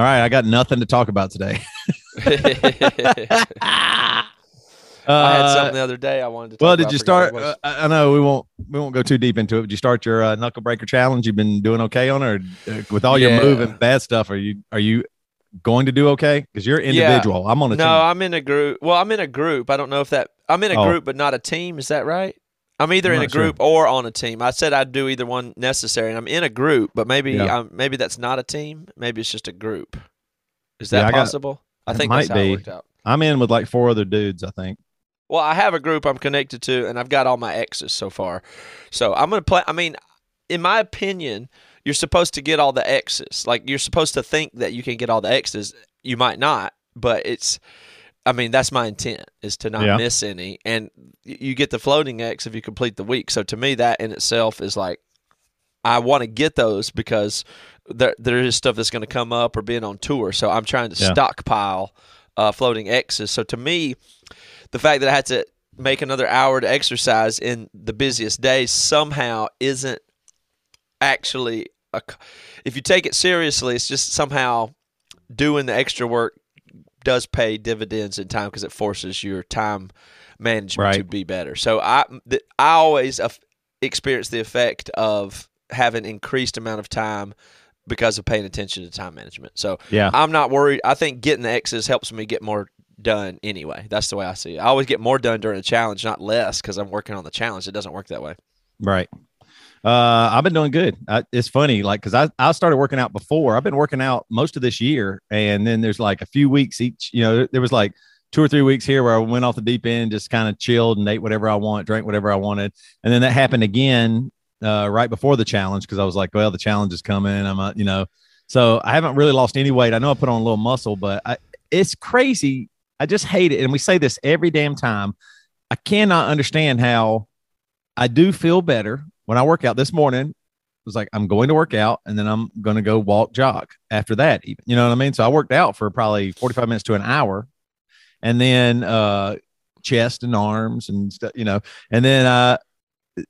All right, I got nothing to talk about today. I had Uh, something the other day I wanted to. Talk Well, did about, you start? what it was. Uh, I know we won't we won't go too deep into it. Did you start your uh, knuckle breaker challenge? You've been doing okay on it, or uh, with all your Yeah. move and bad stuff? Are you are you going to do okay? Because you're Yeah. individual. I'm on a no, team. I'm in a group. Well, I'm in a group. I don't know if that. I'm in a Oh. group, but not a team. Is that right? I'm either I'm in a not sure. group or on a team. I said I'd do either one necessary, and I'm in a group, but maybe Yeah. I'm, maybe that's not a team. Maybe it's just a group. Is that Yeah, I got- possible? I it think might that's how it be. worked out. I'm in with like four other dudes. I think. Well, I have a group I'm connected to, and I've got all my exes so far. So I'm gonna play. I mean, in my opinion, you're supposed to get all the X's. Like you're supposed to think that you can get all the X's. You might not, but it's. I mean, that's my intent is to not Yeah. miss any, and you get the floating X if you complete the week. So to me, that in itself is like, I want to get those because there there is stuff that's going to come up or being on tour. So I'm trying to Yeah. stockpile uh, floating X's. So to me, the fact that I had to make another hour to exercise in the busiest days somehow isn't actually a, if you take it seriously it's just somehow doing the extra work does pay dividends in time because it forces your time management to be better so i th- i always experience the effect of having increased amount of time because of paying attention to time management so Yeah. I'm not worried. I think getting the X's helps me get more done anyway. That's the way I see it. I always get more done during a challenge, not less, because I'm working on the challenge. It doesn't work that way. Right. Uh, I've been doing good. I, it's funny, like, cause I, I started working out before. I've been working out most of this year, and then there's like a few weeks each. You know, there was like two or three weeks here where I went off the deep end, just kind of chilled and ate whatever I want, drank whatever I wanted, and then that happened again uh, right before the challenge because I was like, well, the challenge is coming. I'm, uh, you know, so I haven't really lost any weight. I know I put on a little muscle, but I, it's crazy. I just hate it, and we say this every damn time. I cannot understand how I do feel better when I work out this morning. It was like I'm going to work out and then I'm going to go walk jog after that even. You know what I mean? So I worked out for probably 45 minutes to an hour and then uh chest and arms and stuff, you know. And then I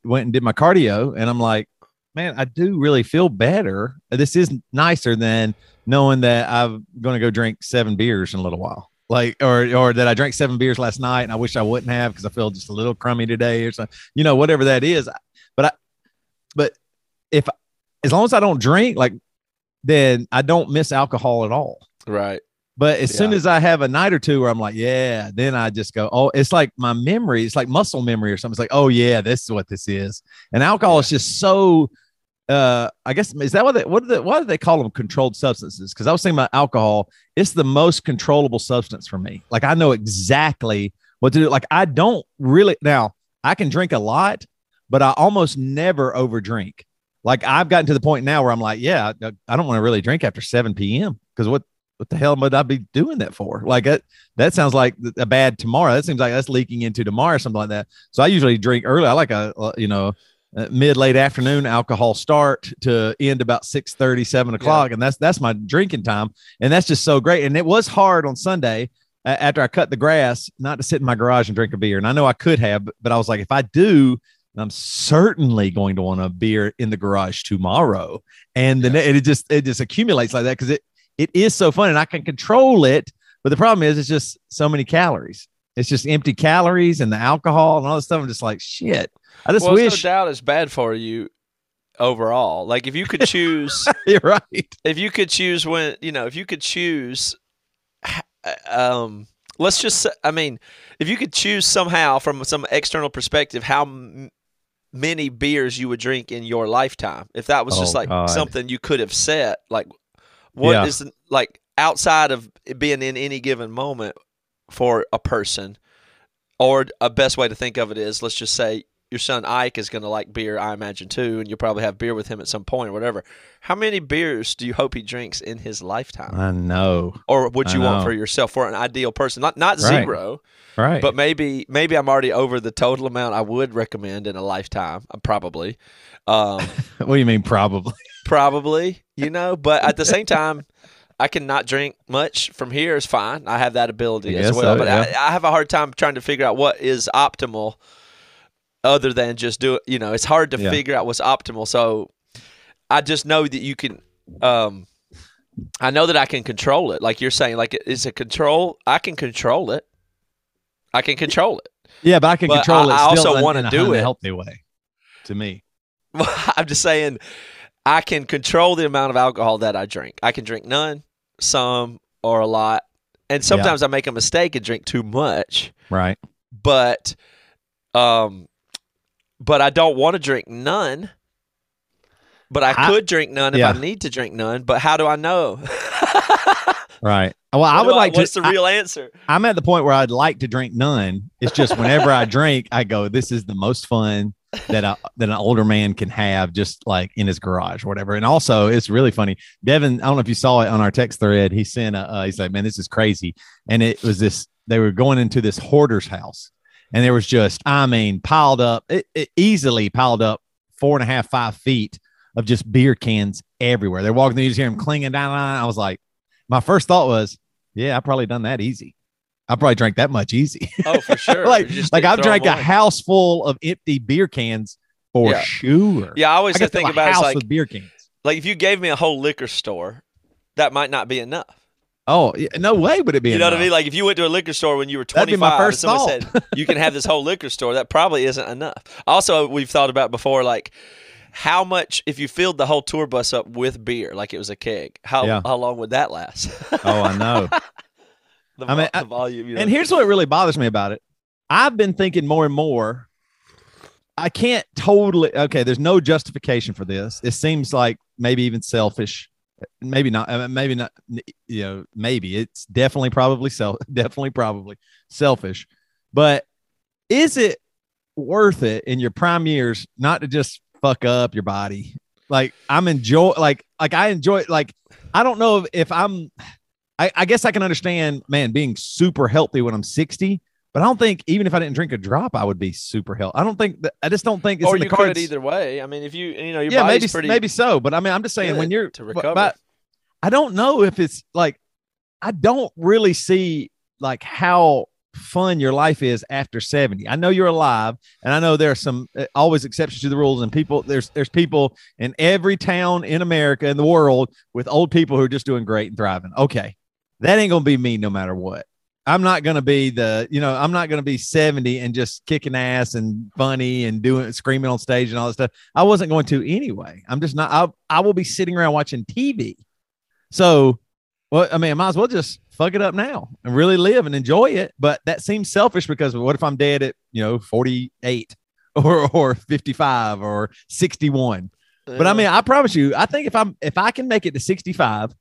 went and did my cardio and I'm like, man, I do really feel better. This is nicer than knowing that I'm going to go drink seven beers in a little while. Like, or, or that I drank seven beers last night and I wish I wouldn't have because I feel just a little crummy today or something, you know, whatever that is. But I, but if, as long as I don't drink, like, then I don't miss alcohol at all. Right. But as soon as I have a night or two where I'm like, yeah, then I just go, oh, it's like my memory. It's like muscle memory or something. It's like, oh yeah, this is what this is. And alcohol is just so. Uh, I guess is that what they what do they, why do they call them controlled substances? Because I was thinking about alcohol. It's the most controllable substance for me. Like I know exactly what to do. Like I don't really now. I can drink a lot, but I almost never overdrink. Like I've gotten to the point now where I'm like, yeah, I, don't want to really drink after 7 p.m. because what what the hell would I be doing that for? Like that, that sounds like a bad tomorrow. That seems like that's leaking into tomorrow or something like that. So I usually drink early. I like a, you know, mid late afternoon alcohol start to end about 6 30, 7 o'clock. And that's, that's my drinking time. And that's just so great. And it was hard on Sunday uh, after I cut the grass, not to sit in my garage and drink a beer. And I know I could have, but, but I was like, if I do, I'm certainly going to want a beer in the garage tomorrow. And then it just, it just accumulates like that. Cause it, it is so fun and I can control it. But the problem is, it's just so many calories. It's just empty calories and the alcohol and all this stuff. I'm just like, shit. I just well, wish no doubt it's bad for you overall. Like if you could choose, you're right. if you could choose when you know, if you could choose, um, let's just, I mean, if you could choose somehow from some external perspective, how many beers you would drink in your lifetime, if that was just Oh, like God. something you could have set, like what is Yeah. like outside of being in any given moment for a person, or a best way to think of it is, let's just say your son Ike is going to like beer, I imagine too, and you'll probably have beer with him at some point or whatever. How many beers do you hope he drinks in his lifetime, I know. or would you want for yourself for an ideal person? Not not Right. zero, Right. but maybe maybe I'm already over the total amount I would recommend in a lifetime. uh, Probably, um, what do you mean? Probably. probably, you know. But at the same time. I can not drink much from here is fine. I have that ability as well. so, but yeah. I, I have a hard time trying to figure out what is optimal other than just do it. You know, it's hard to Yeah. figure out what's optimal. So I just know that you can, um, I know that I can control it. Like you're saying, like it's a control. I can control it. I can control it. Yeah, but I can But control I- it. I also in a do it. unhealthy way. To me, I'm just saying, I can control the amount of alcohol that I drink. I can drink none, some, or a lot. And sometimes I make a mistake and drink too much. right? But, um, but I don't want to drink none. But I I- could drink none if. I need to drink none. But how do I know? Right. Well, I would do like to. What's the real answer? I, am at the point where I'd like to drink none. It's just whenever I drink, I go, "This is the most fun that I, that an older man can have, just like in his garage or whatever." And also, it's really funny. Devin, I don't know if you saw it on our text thread. He sent a. Uh, he's like, "Man, this is crazy," and it was this. They were going into this hoarder's house, and there was just, I mean, piled up, it, it easily piled up four and a half, five feet of just beer cans everywhere. They're walking, through, you just hear them clinging down. I was like, my first thought was, yeah, I probably done that easy. I probably drank that much easy. Oh, for sure. like, like I've drank a house full of empty beer cans for Yeah. sure. Yeah, I always I think about it as like with beer cans. like if you gave me a whole liquor store, that might not be enough. Oh, no way would it be. You know what I mean? Like if you went to a liquor store when you were That'd be 25 my and someone thought. said you can have this whole liquor store, that probably isn't enough. Also, we've thought about before like how much if you filled the whole tour bus up with beer like it was a keg, how Yeah. how long would that last? Oh, I know. the, I mean, the volume, you know. And here's what really bothers me about it. I've been thinking more and more. I can't totally. Okay, there's no justification for this. It seems like maybe even selfish. Maybe not. uh, Maybe not. You know, maybe it's definitely probably self. Definitely probably selfish. But is it worth it in your prime years not to just fuck up your body? Like I'm enjoy. Like like I enjoy. Like I don't know if, if I'm. I, I guess I can understand, man, being super healthy when I'm 60, but I don't think even if I didn't drink a drop, I would be super healthy. I don't think that I just don't think it's or in the you could either way. I mean, if you you know your yeah, maybe pretty maybe so, but I mean, I'm just saying when you're to recover. but I don't know if it's like I don't really see like how fun your life is after 70. I know you're alive and I know there are some uh, always exceptions to the rules and people there's there's people in every town in America in the world with old people who are just doing great and thriving. Okay. That ain't going to be me no matter what. I'm not going to be the, you know, I'm not going to be 70 and just kicking ass and funny and doing screaming on stage and all that stuff. I wasn't going to anyway. I'm just not, I, I will be sitting around watching TV. So, well, I mean, I might as well just fuck it up now and really live and enjoy it. But that seems selfish because what if I'm dead at, you know, 48 or, or 55 or 61? But I mean, I promise you, I think if I'm, if I can make it to 65,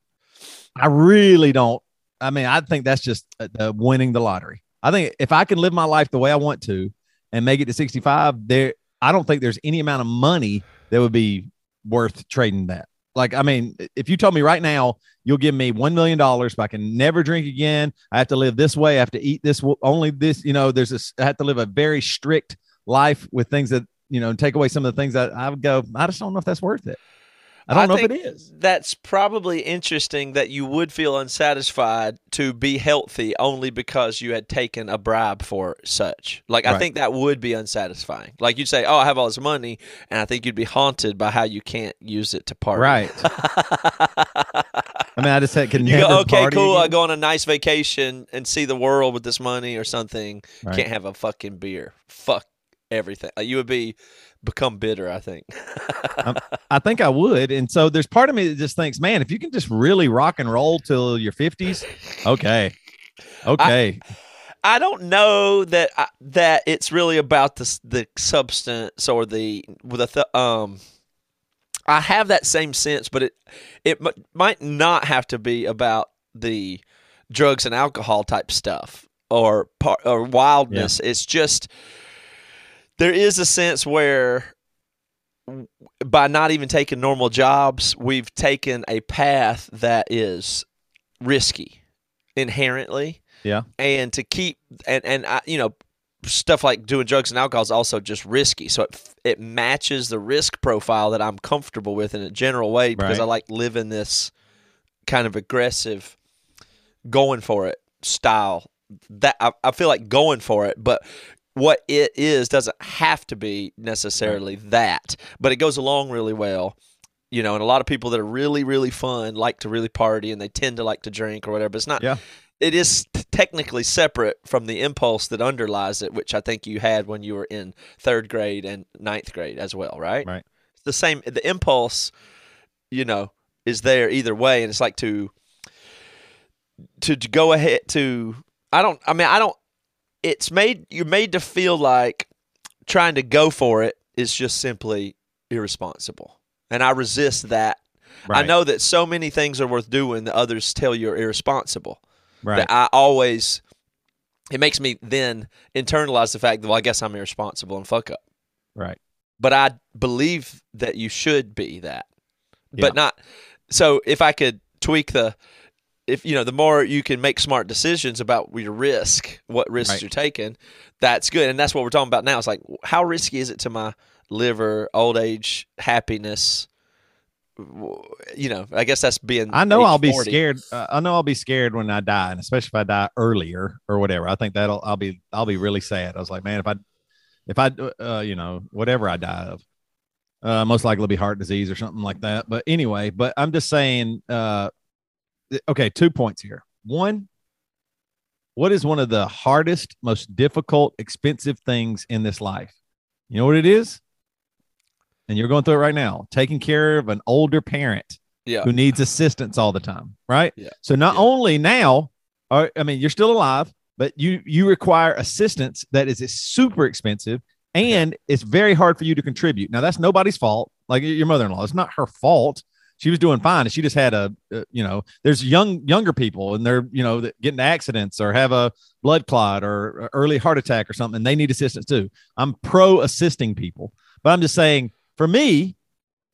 I really don't. I mean, I think that's just uh, winning the lottery. I think if I can live my life the way I want to and make it to 65, there, I don't think there's any amount of money that would be worth trading that. Like, I mean, if you told me right now, you'll give me $1 million, but I can never drink again. I have to live this way. I have to eat this, only this, you know, there's this, I have to live a very strict life with things that, you know, take away some of the things that I would go, I just don't know if that's worth it. I don't know if it think. That's probably interesting that you would feel unsatisfied to be healthy only because you had taken a bribe for such. Like I think that would be unsatisfying. Like you'd say, "Oh, I have all this money," and I think you'd be haunted by how you can't use it to party. Right. I mean, I just said, can you go, okay, cool. I go on a nice vacation and see the world with this money or something. Right. Can't have a fucking beer. Fuck everything. Like, you would be become bitter. I think. I think I would. And so there's part of me that just thinks, man, if you can just really rock and roll till your 50s, okay. Okay. I don't know that I, that it's really about the the substance or the with a th- um. I have that same sense, but it it m- might not have to be about the drugs and alcohol type stuff or par- or wildness. It's just there is a sense where by not even taking normal jobs, we've taken a path that is risky inherently Yeah. and to keep and and I, you know stuff like doing drugs and alcohol is also just risky so it it matches the risk profile that I'm comfortable with in a general way because Right. I like living this kind of aggressive going for it style that I, I feel like going for it but what it is doesn't have to be necessarily that but it goes along really well you know, and a lot of people that are really, really fun like to really party and they tend to like to drink or whatever. But it's not. Yeah. It is t- technically separate from the impulse that underlies it, which I think you had when you were in third grade and ninth grade as well, right? Right. It's the same. The impulse, you know, is there either way, and it's like to, to go ahead to. I don't. I mean, I don't. It's made you're made to feel like trying to go for it is just simply irresponsible, and I resist that. I know that so many things are worth doing that others tell you are irresponsible. Right. That I always. It makes me then internalize the fact that well, I guess I'm irresponsible and fuck up Right. but I believe that you should be that, Yeah. but not. So if I could tweak the, if you know, the more you can make smart decisions about your risk, what risks Right. you're taking, that's good, and that's what we're talking about now. It's like how risky is it to my liver, old age, happiness? You know, I guess that's being. I know I'll be scared. Uh, I know I'll be scared when I die, and especially if I die earlier or whatever. I think that'll I'll be I'll be really sad. I was like, man, if I if I uh, you know whatever I die of, uh, most likely it'll be heart disease or something like that. But anyway, but I'm just saying. Uh, okay, two points here. One, what is one of the hardest, most difficult, expensive things in this life? You know what it is? And you're going through it right now. Taking care of an older parent Yeah, who needs assistance all the time, right? Yeah. So not Yeah. only now, I mean, you're still alive, but you you require assistance that is, is super expensive and it's very hard for you to contribute. Now that's nobody's fault. Like your mother-in-law, it's not her fault. She was doing fine, and she just had a, uh, you know, there's young younger people, and they're you know getting accidents or have a blood clot or early heart attack or something. And they need assistance too. I'm pro assisting people, but I'm just saying for me,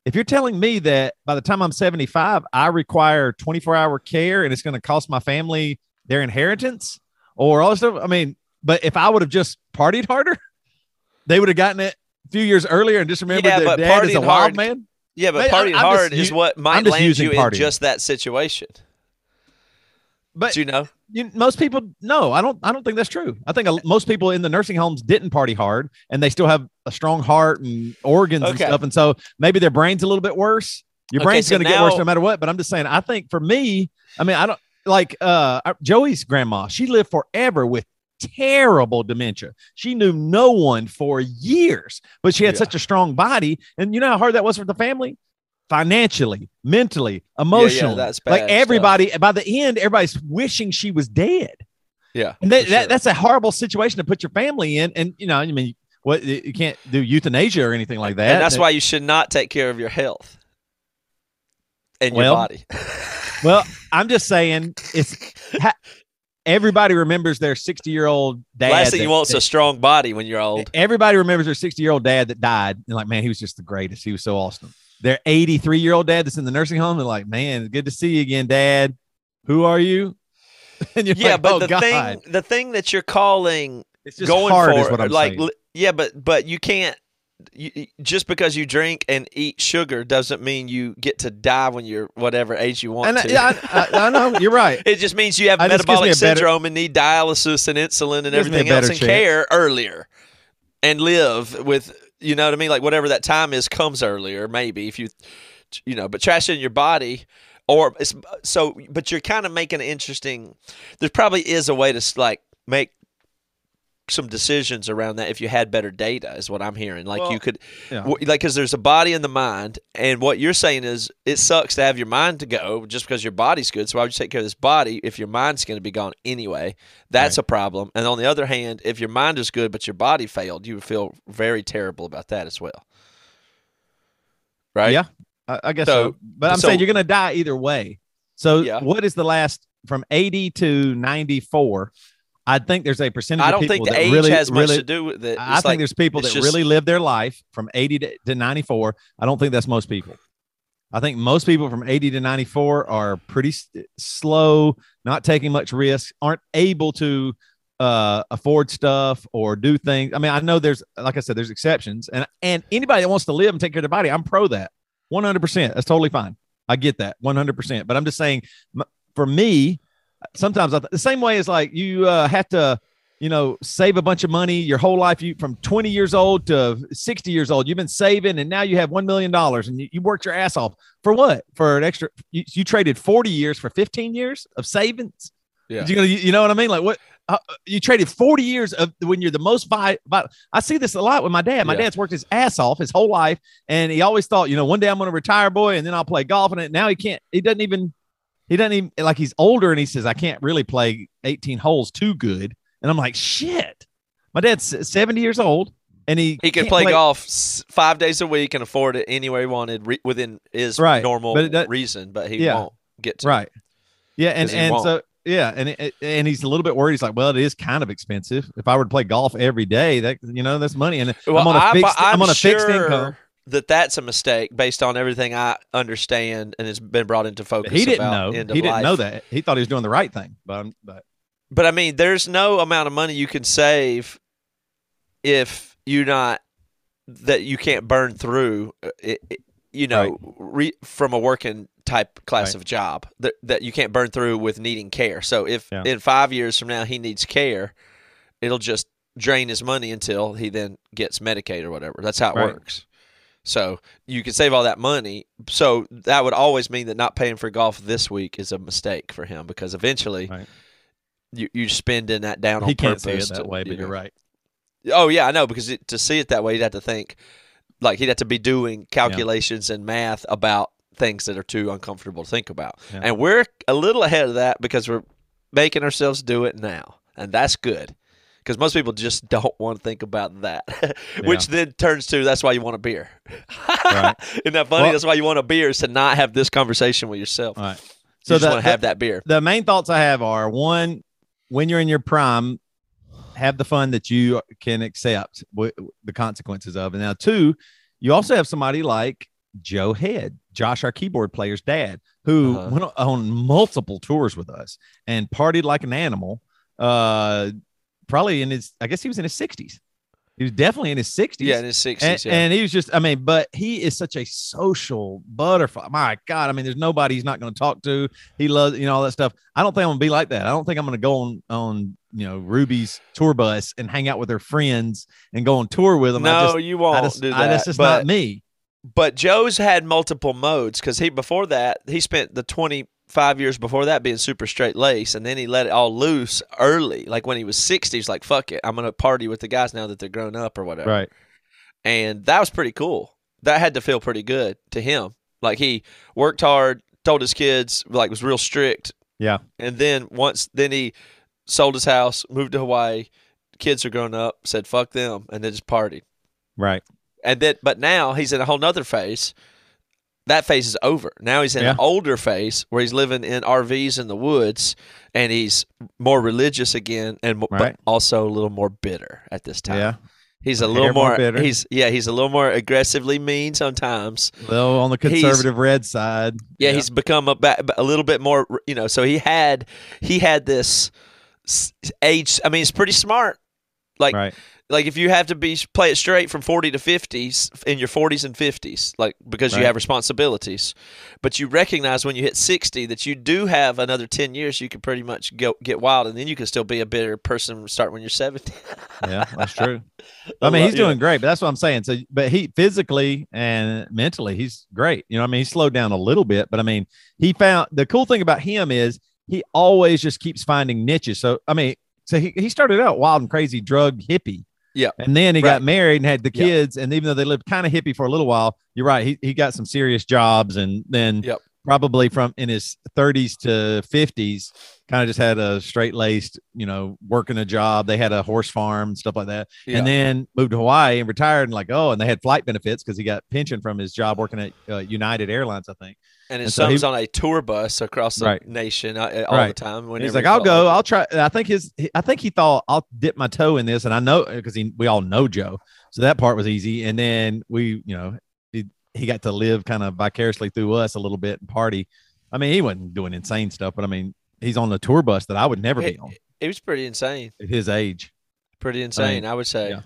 if you're telling me that by the time I'm 75, I require 24 hour care and it's going to cost my family their inheritance or all this stuff, I mean, but if I would have just partied harder, they would have gotten it a few years earlier and just remembered Yeah, but dad is a wild hard- man. Yeah, but partying I'm just hard is u- what might land you in just that situation. But you know? you, most people, no, I don't. I don't think that's true. I think a, most people in the nursing homes didn't party hard, and they still have a strong heart and organs and stuff, and so maybe their brain's a little bit worse. Your Okay, brain's so going to get worse no matter what. But I'm just saying, I think for me, I mean, I don't like uh Joey's grandma. She lived forever with terrible dementia. She knew no one for years, but she had Yeah. such a strong body, and you know how hard that was for the family. Financially, mentally, emotionally, that's like bad everybody. By the end, everybody's wishing she was dead. Yeah, And that, for that that's a horrible situation to put your family in. And you know, I mean, what you can't do euthanasia or anything like that. and that's why you should not take care of your health and your Well, body. Well, I'm just saying, it's everybody remembers their 60 year old dad. Last thing that- you want is that- a strong body when you're old. Everybody remembers their 60 year old dad that died. And like, man, he was just the greatest. He was so awesome. Their 83 year old dad that's in the nursing home. They're like, man, good to see you again, dad. Who are you? And you're Yeah, like, but oh, the God. thing, the thing that you're calling it's just going hard, for, is what I'm like, saying. yeah, but but you can't. You, just because you drink and eat sugar doesn't mean you get to die when you're whatever age you want And I, to. I, I, I know you're right. It just means you have this gives me metabolic better- syndrome and need dialysis and insulin and Gives me a everything else and chance. care earlier and live with, you know what I mean? Like whatever that time is comes earlier, maybe if you, you know, but trash in your body or it's so, but you're kind of making an interesting, there probably is a way to like make some decisions around that if you had better data is what I'm hearing. Like Well, you could, yeah. w- like, cause there's a body and the mind. And what you're saying is it sucks to have your mind to go just because your body's good. So why would you take care of this body if your mind's going to be gone anyway? That's Right. a problem. And on the other hand, if your mind is good, but your body failed, you would feel very terrible about that as well. Right? Yeah, I, I guess So- so. But I'm so- saying you're going to die either way. So Yeah. what is the last from 80 to 94? I think there's a percentage. I don't people think the age really, has much really, to do with it. I think like- there's people that just- really live their life from 80 to, to 94. I don't think that's most people. I think most people from 80 to 94 are pretty s- slow, not taking much risk, aren't able to uh, afford stuff or do things. I mean, I know there's, like I said, there's exceptions, and and anybody that wants to live and take care of their body, I'm pro that, 100. percent That's totally fine. I get that 100. percent But I'm just saying, m- for me, sometimes I th- the same way as like you uh, have to you know, save a bunch of money your whole life. You from 20 years old to 60 years old, you've been saving, and now you have one million dollars, and you, you, worked your ass off for what? For an extra? You, you traded 40 years for 15 years of savings. Yeah, you gonna, you know what I mean? Like what? Uh, you traded 40 years of when you're the most vi-, vi- I see this a lot with my dad. My yeah. dad's worked his ass off his whole life, and he always thought, you know, one day I'm going to retire, boy, and then I'll play golf. And it now he can't. He doesn't even. He doesn't even like he's older, and he says I can't really play 18 holes too good. And I'm like, shit. My dad's 70 years old, and he he could play, play, golf five days a week and afford it anywhere he wanted re- within his right. normal but reason, but he yeah. won't get to right. Yeah, and and so yeah, and and he's a little bit worried. He's like, well, it is kind of expensive. If I were to play golf every day, that you know, that's money, and well, I'm on a fixed, I'm, I'm on a sure fixed income. That that's a mistake based on everything I understand and has been brought into focus. He didn't know. He didn't life. know that. He thought he was doing the right thing, but but but I mean, there's no amount of money you can save if you're not that you can't burn through. Uh, it, it, you know, right. re, from a working type class right. of job that that you can't burn through with needing care. So if yeah. in five years from now he needs care, it'll just drain his money until he then gets Medicaid or whatever. That's how it right. works. So you can save all that money. So that would always mean that not paying for golf this week is a mistake for him because eventually right. you you spending that down he on can't purpose. See it that to, way, but you are right. Oh yeah, I know because it, to see it that way, you'd have to think like he'd have to be doing calculations yeah. and math about things that are too uncomfortable to think about. Yeah. And we're a little ahead of that because we're making ourselves do it now. And that's good. Because most people just don't want to think about that, which yeah. then turns to that's why you want a beer. right. Isn't that funny? Well, that's why you want a beer is to not have this conversation with yourself. Right. So you just want to have that beer. The main thoughts I have are one, when you're in your prime, have the fun that you can accept the consequences of. And now, two, you also have somebody like Joe Head, Josh, our keyboard player's dad, who uh-huh. went on multiple tours with us and partied like an animal. Uh, probably in his, I guess he was in his 60s. He was definitely in his 60s. Yeah, in his 60s. And, yeah. and he was just, I mean, but he is such a social butterfly. My God. I mean, there's nobody he's not going to talk to. He loves, you know, all that stuff. I don't think I'm going to be like that. I don't think I'm going to go on, on, you know, Ruby's tour bus and hang out with her friends and go on tour with them. No, just, you won't I just, do that. I, that's just but, not me but Joe's had multiple modes because he before that he spent the twenty five years before that being super straight lace, and then he let it all loose early. Like when he was sixty, he's like, "Fuck it, I'm gonna party with the guys now that they're grown up or whatever." Right. And that was pretty cool. That had to feel pretty good to him. Like he worked hard, told his kids, like was real strict. Yeah. And then once, then he sold his house, moved to Hawaii. Kids are grown up, said fuck them, and then just partied. Right and then but now he's in a whole nother phase. That phase is over. Now he's in yeah. an older phase where he's living in RVs in the woods, and he's more religious again, and right. but also a little more bitter at this time. Yeah. He's a little more, more he's yeah, he's a little more aggressively mean sometimes. A little on the conservative he's, red side. Yeah, yeah, he's become a, a little bit more, you know, so he had he had this age I mean, he's pretty smart. Like right like if you have to be play it straight from 40 to 50s in your 40s and 50s like because right. you have responsibilities. But you recognize when you hit 60 that you do have another 10 years you can pretty much go get wild and then you can still be a better person start when you're 70 yeah that's true. I mean he's doing great but that's what i'm saying. So but he physically and mentally he's great. You know i mean? He slowed down a little bit but i mean he found the cool thing about him is he always just keeps finding niches. So i mean so he, he started out wild and crazy drug hippie yeah. And then he right. got married and had the kids. And even though they lived kind of hippie for a little while, you're right. He, he got some serious jobs. And then yep. probably from in his 30s to 50s, kind of just had a straight laced, you know, working a job. They had a horse farm and stuff like that. Yeah. And then moved to Hawaii and retired and like, oh, and they had flight benefits because he got pension from his job working at uh, United Airlines, I think. And his and so was on a tour bus across the right. nation uh, all right. the time. When He's like, I'll go. Like I'll try. I think his. I think he thought I'll dip my toe in this, and I know because he we all know Joe, so that part was easy. And then we, you know, he, he got to live kind of vicariously through us a little bit and party. I mean, he wasn't doing insane stuff, but I mean, he's on the tour bus that I would never it, be on. It was pretty insane at his age. Pretty insane, I, mean, I would say. Yeah.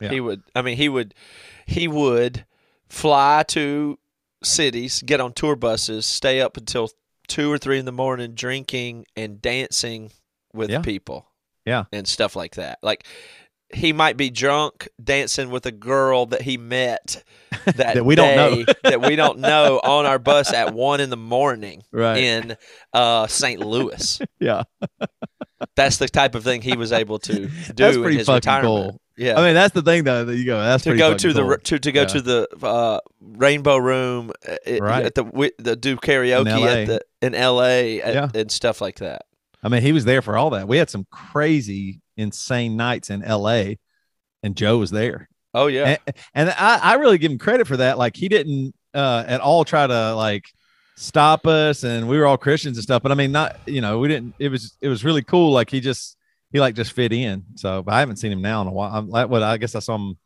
yeah. He would. I mean, he would. He would fly to cities, get on tour buses, stay up until two or three in the morning drinking and dancing with yeah. people. Yeah. and stuff like that. Like he might be drunk dancing with a girl that he met that, That we don't know. that we don't know on our bus at one in the morning Right. in uh, St. Louis. Yeah. That's the type of thing he was able to do That's in his retirement. cool. Yeah. I mean, that's the thing though. That you go. That's to go to the cool. r- to, to go Yeah. to the uh, Rainbow Room uh, it- Right. at the the do karaoke LA. at the in L.A. at- Yeah. and stuff like that. I mean, he was there for all that. We had some crazy, insane nights in L.A. and Joe was there. Oh yeah, and, and I, I really give him credit for that. Like he didn't uh, at all try to like stop us, and we were all Christians and stuff. But I mean, not you know, we didn't. It was it was really cool. Like he just he like just fit in. So, but I haven't seen him now in a while. I'm like, what I guess I saw him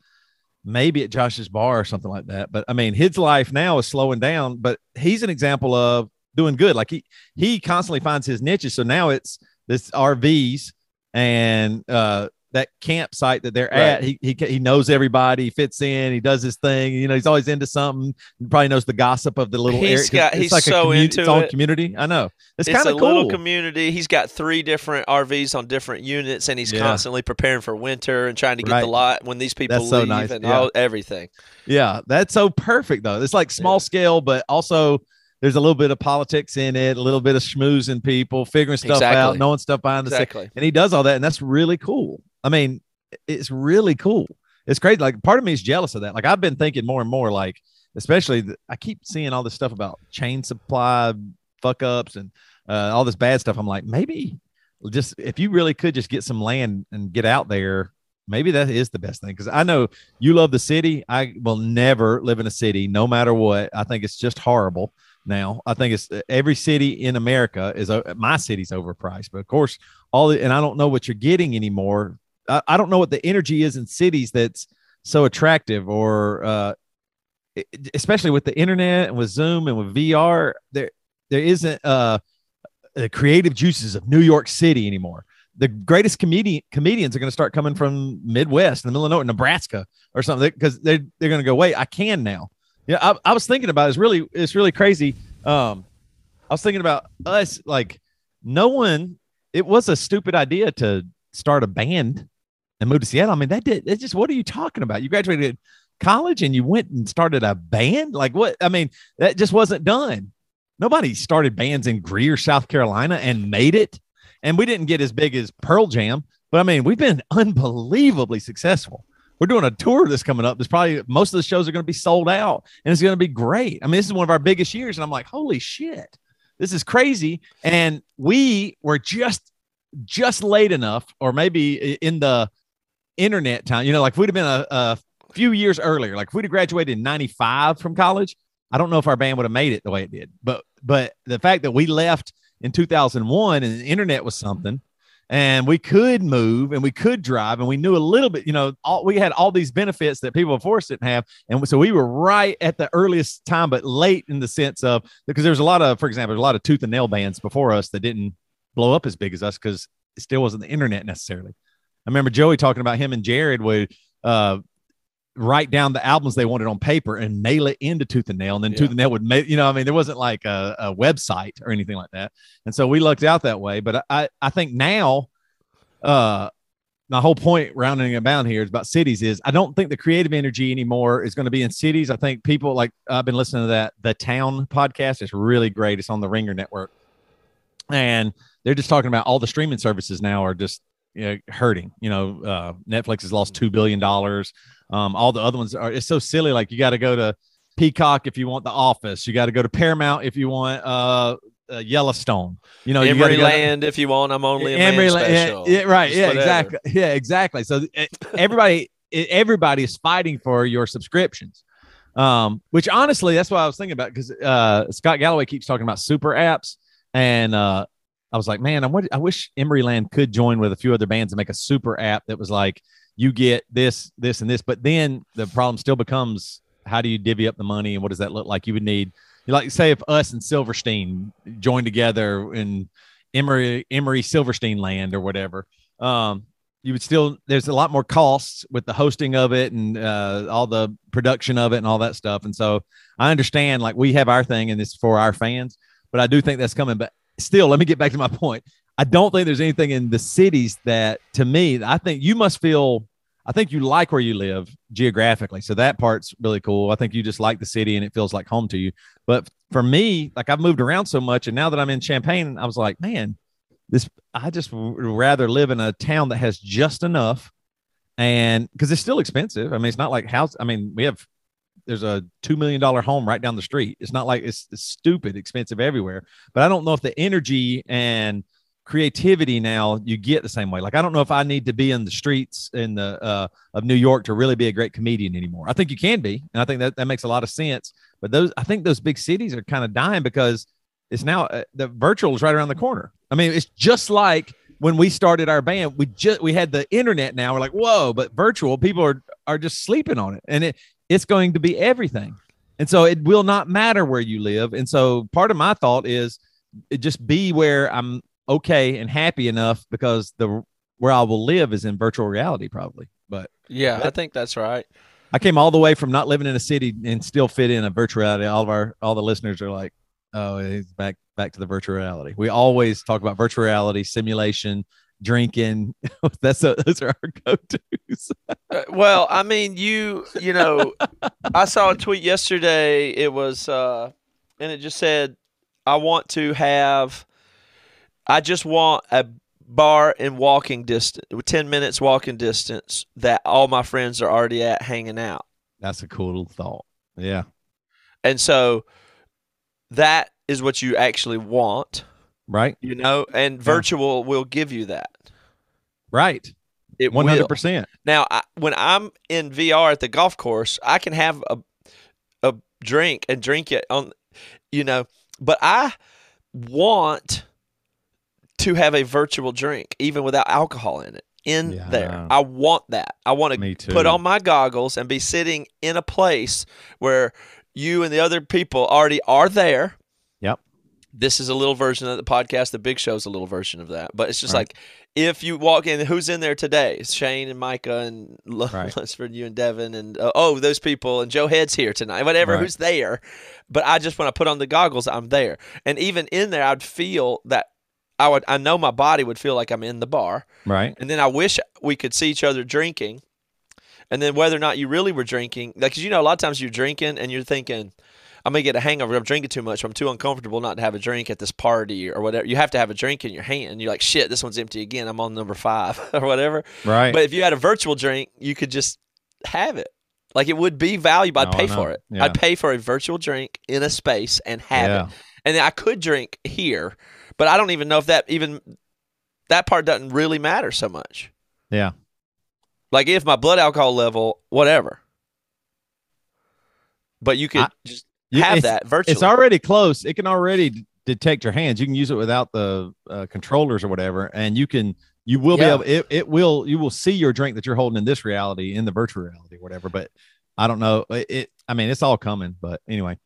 maybe at Josh's bar or something like that. But I mean, his life now is slowing down. But he's an example of doing good. Like he he constantly finds his niches. So now it's this RVs and uh that campsite that they're Right. at. He, he he knows everybody. He fits in. He does his thing. You know, he's always into something. He probably knows the gossip of the little He's area. got- he's like so a commu- into its own it. community. I know. It's, kind of cool. little community. He's got three different RVs on different units, and he's Yeah. constantly preparing for winter and trying to get Right. the lot when these people That's so leave nice, and yeah. all everything. Yeah, that's so perfect though. It's like small Yeah. scale, but also there's a little bit of politics in it, a little bit of schmoozing people, figuring stuff out, knowing stuff behind the scenes. And he does all that, and that's really cool. I mean, it's really cool. It's crazy. Like part of me is jealous of that. Like I've been thinking more and more, like, especially the, I keep seeing all this stuff about chain supply fuck ups and uh, all this bad stuff. I'm like, maybe just if you really could just get some land and get out there, maybe that is the best thing. Cause I know you love the city. I will never live in a city, no matter what. I think it's just horrible now. I think it's every city in America is uh, my city's overpriced, but of course, all the, and I don't know what you're getting anymore. I, don't know what the energy is in cities that's so attractive or, uh, especially with the internet and with Zoom and with VR, there, there isn't, uh, the creative juices of New York City anymore. The greatest comedian comedians are going to start coming from Midwest, in the middle of nowhere, Nebraska or something, because they're they're going to go. Wait, I can now. Yeah, I, I was thinking about it. it's really it's really crazy. Um, I was thinking about us like no one. It was a stupid idea to start a band and move to Seattle. I mean, that did. It's just what are you talking about? You graduated college and you went and started a band. Like what? I mean, that just wasn't done. Nobody started bands in Greer, South Carolina, and made it. And we didn't get as big as Pearl Jam, but I mean, we've been unbelievably successful. We're doing a tour that's coming up. There's probably most of the shows are going to be sold out, and it's going to be great. I mean, this is one of our biggest years, and I'm like, holy shit, this is crazy. And we were just just late enough, or maybe in the internet time, you know, like we'd have been a, a few years earlier, like if we'd have graduated in 95 from college, I don't know if our band would have made it the way it did. But but the fact that we left in 2001 and the internet was something and we could move and we could drive and we knew a little bit, you know, all, we had all these benefits that people before us didn't have. And so we were right at the earliest time, but late in the sense of because there's a lot of, for example, a lot of tooth and nail bands before us that didn't blow up as big as us because it still wasn't the internet necessarily. I remember Joey talking about him and Jared would uh, write down the albums they wanted on paper and mail it into Tooth and Nail, and then Yeah. Tooth and Nail would make you know. I mean, there wasn't like a, a website or anything like that, and so we lucked out that way. But I I think now, uh, my whole point rounding about here is about cities is I don't think the creative energy anymore is going to be in cities. I think people like I've been listening to that the Town podcast. It's really great. It's on the Ringer Network, and they're just talking about all the streaming services now are just you know, hurting. You know, uh, Netflix has lost two billion dollars. Um, all the other ones are. It's so silly. Like you got to go to Peacock if you want The Office. You got to go to Paramount if you want uh, uh Yellowstone. You know, you Emery go- Land, if you want, I'm only a Emery man La- special. Yeah, yeah, right. Just Yeah, whatever. exactly. Yeah, exactly. So eh, everybody, eh, everybody is fighting for your subscriptions. Um, which honestly, that's what I was thinking about because uh, Scott Galloway keeps talking about super apps, and uh, I was like, man, I, wish Emery Land could join with a few other bands and make a super app that was like, you get this, this, and this. But then the problem still becomes, how do you divvy up the money, and what does that look like? You would need, like say, if us and Silverstein joined together in Emery Emery Silverstein land or whatever. Um, you would still there's a lot more costs with the hosting of it and uh, all the production of it and all that stuff. And so I understand like we have our thing and it's for our fans, but I do think that's coming. But still, let me get back to my point. I don't think there's anything in the cities that, to me, I think you must feel. I think you like where you live geographically, so that part's really cool. I think you just like the city and it feels like home to you. But for me, like I've moved around so much, and now that I'm in Champaign, I was like, man, this I just would rather live in a town that has just enough, and because it's still expensive. I mean, it's not like house. I mean, we have there's a two million dollar home right down the street. It's not like it's, it's stupid expensive everywhere. But I don't know if the energy and creativity now you get the same way. Like I don't know if I need to be in the streets in the uh, of New York to really be a great comedian anymore. I think you can be, and I think that that makes a lot of sense. But those I think those big cities are kind of dying because it's now uh, the virtual is right around the corner. I mean, it's just like when we started our band, we just we had the internet now. We're like, whoa, but virtual people are are just sleeping on it, and it it's going to be everything. And so it will not matter where you live. And so part of my thought is just be where I'm okay and happy enough because the where I will live is in virtual reality probably. But yeah, I think that's right. I came all the way from not living in a city and still fit in a virtual reality. All of our all the listeners are like, oh, he's back back to the virtual reality. We always talk about virtual reality, simulation, drinking. That's a, those are our go-tos. uh, well, I mean, you you know, I saw a tweet yesterday. It was uh, and it just said, "I want to have, I just want a bar in walking distance, ten minutes walking distance that all my friends are already at hanging out." That's a cool little thought. Yeah, and so that is what you actually want right? You know, and virtual yeah. will give you that. Right. It 100%. Now, I, when I'm in VR at the golf course, I can have a a drink and drink it on you know, but I want to have a virtual drink even without alcohol in it in yeah. there. I want that. I want to put on my goggles and be sitting in a place where you and the other people already are there this is a little version of the podcast. The Big Show's a little version of that. But it's just right. like if you walk in, who's in there today? It's Shane and Micah and right. Lunsford, you and Devin, and uh, oh, those people, and Joe Head's here tonight. Whatever, right. who's there? But I just when I put on the goggles, I'm there, and even in there, I'd feel that I would. I know my body would feel like I'm in the bar, right? And then I wish we could see each other drinking, and then whether or not you really were drinking, like, cause you know, a lot of times you're drinking and you're thinking I'm gonna get a hangover. I'm drinking too much. I'm too uncomfortable not to have a drink at this party or whatever. You have to have a drink in your hand. You're like, shit, this one's empty again. I'm on number five or whatever. Right. But if you had a virtual drink, you could just have it. Like it would be valuable. I'd no, pay for it. Yeah. I'd pay for a virtual drink in a space and have yeah. it. And then I could drink here, but I don't even know if that even that part doesn't really matter so much. Yeah. Like if my blood alcohol level, whatever. But you could I, just you, have that virtually. It's already close. It can already detect your hands. You can use it without the uh, controllers or whatever, and you can you will yeah. be able it, it will you will see your drink that you're holding in this reality in the virtual reality or whatever. But I don't know. It, it I mean, it's all coming. But anyway.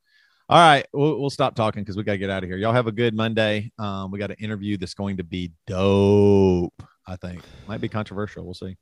All right, we'll, we'll stop talking because we got to get out of here. Y'all have a good Monday. Um, we got an interview that's going to be dope. I think might be controversial. We'll see.